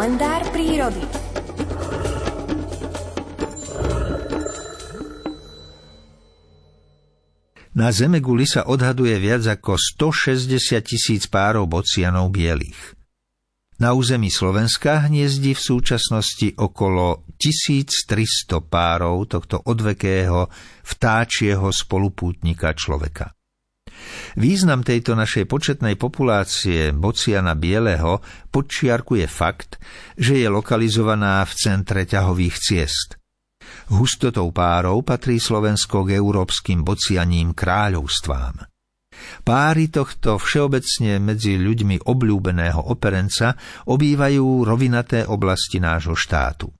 kalendár prírody. Na Zemeguli sa odhaduje viac ako 160 tisíc párov bocianov bielých. Na území Slovenska hniezdi v súčasnosti okolo 1300 párov tohto odvekého vtáčieho spolupútnika človeka. Význam tejto našej početnej populácie bociana bieleho podčiarkuje fakt, že je lokalizovaná v centre ťahových ciest. Hustotou párov patrí Slovensko k európskym bocianím kráľovstvám. Páry tohto všeobecne medzi ľuďmi obľúbeného operenca obývajú rovinaté oblasti nášho štátu.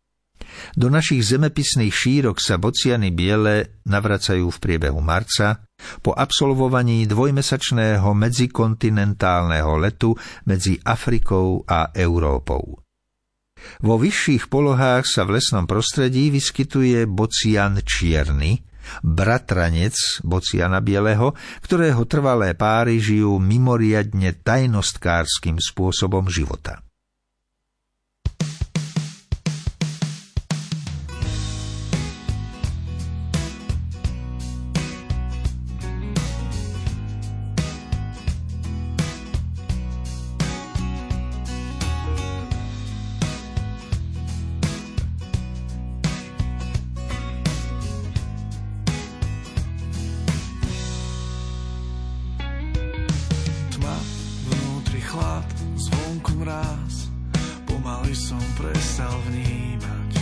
Do našich zemepisných šírok sa bociany biele navracajú v priebehu marca po absolvovaní dvojmesačného medzikontinentálneho letu medzi Afrikou a Európou. Vo vyšších polohách sa v lesnom prostredí vyskytuje bocian čierny, bratranec bociana bieleho, ktorého trvalé páry žijú mimoriadne tajnostkárským spôsobom života. Prestal vnímať,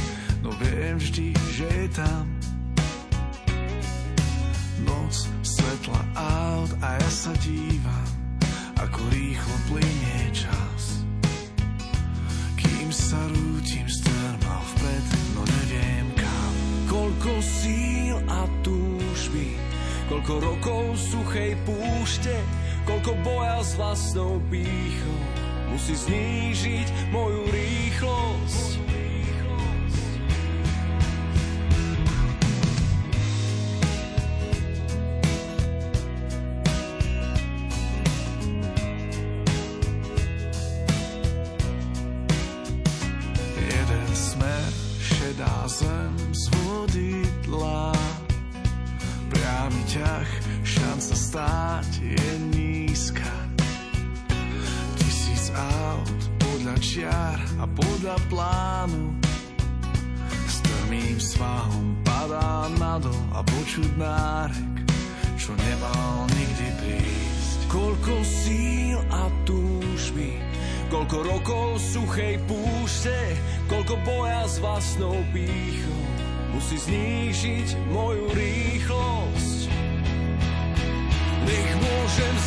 no viem vždy, že je tam. Noc, svetla aut a ja sa dívam, ako rýchlo plinie čas. Kým sa rútim strmal vpred, no neviem kam. Koľko síl a túžby, koľko rokov suchej púšte, koľko boja s vlastnou pýchou musí znížiť moju rýchlosť. Jeden smer, šedá zem z vody tlá. Priamy ťah, šanca stáť je nízka čiar a podľa plánu Strmým svahom padá nadol a počuť nárek, čo nemal nikdy prísť. Koľko síl a túžby, koľko rokov suchej púšte, koľko boja s vlastnou pýchou musí znížiť moju rýchlosť. Nech môžem z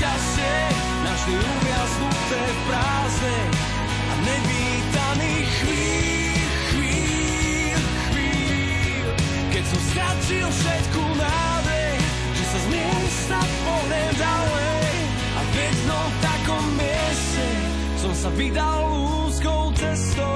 šťastie, našli uviaznuté v prázdne a nevítaných chvíľ, chvíľ, chvíľ, keď som stratil všetku nádej, že sa z miesta pohnem ďalej. A v jednom takom mieste som sa vydal úzkou cestou.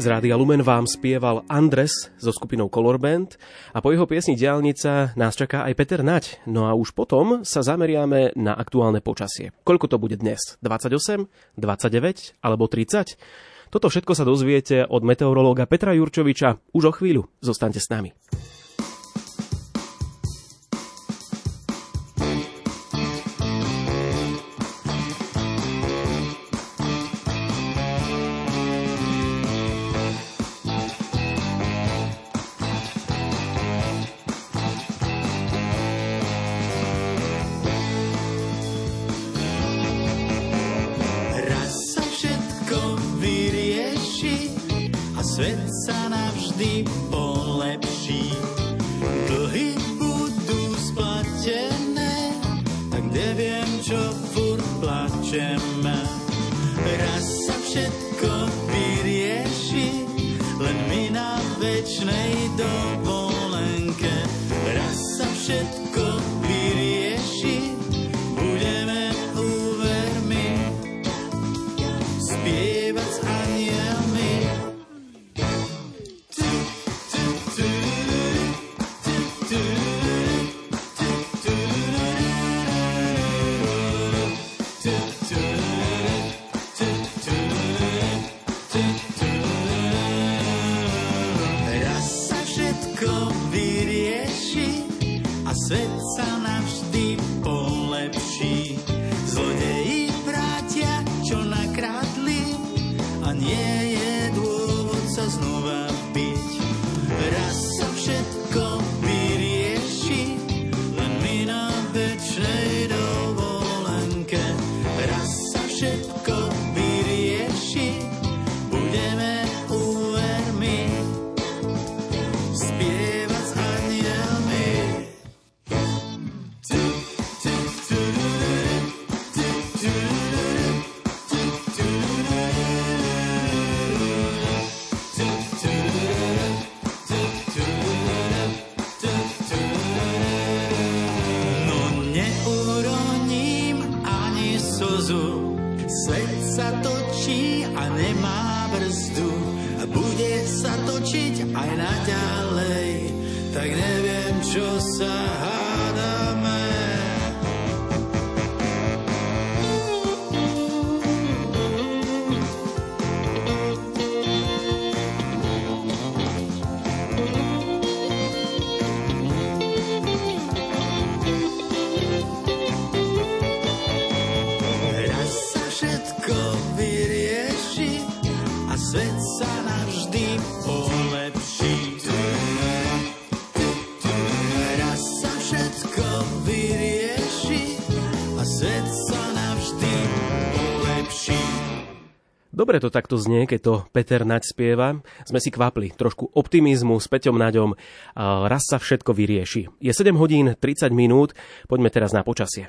Z Rádia Lumen vám spieval Andres so skupinou Color Band a po jeho piesni Diálnica nás čaká aj Peter Nať. No a už potom sa zameriame na aktuálne počasie. Koľko to bude dnes? 28? 29? Alebo 30? Toto všetko sa dozviete od meteorológa Petra Jurčoviča už o chvíľu. Zostaňte s nami. a svet sa navždy polepší. Dlhy budú splatené, tak neviem, čo furt plačem. Raz sa všetko vyrieši, len my na večnej dovolenke. Raz sa všetko všetko vyrieši a svet sa navždy slzu. Svet sa točí a nemá brzdu a bude sa točiť aj naďalej. Tak neviem, čo sa Dobre to takto znie, keď to Peter Naď spieva. Sme si kvapli trošku optimizmu s Peťom Naďom. Raz sa všetko vyrieši. Je 7 hodín 30 minút, poďme teraz na počasie.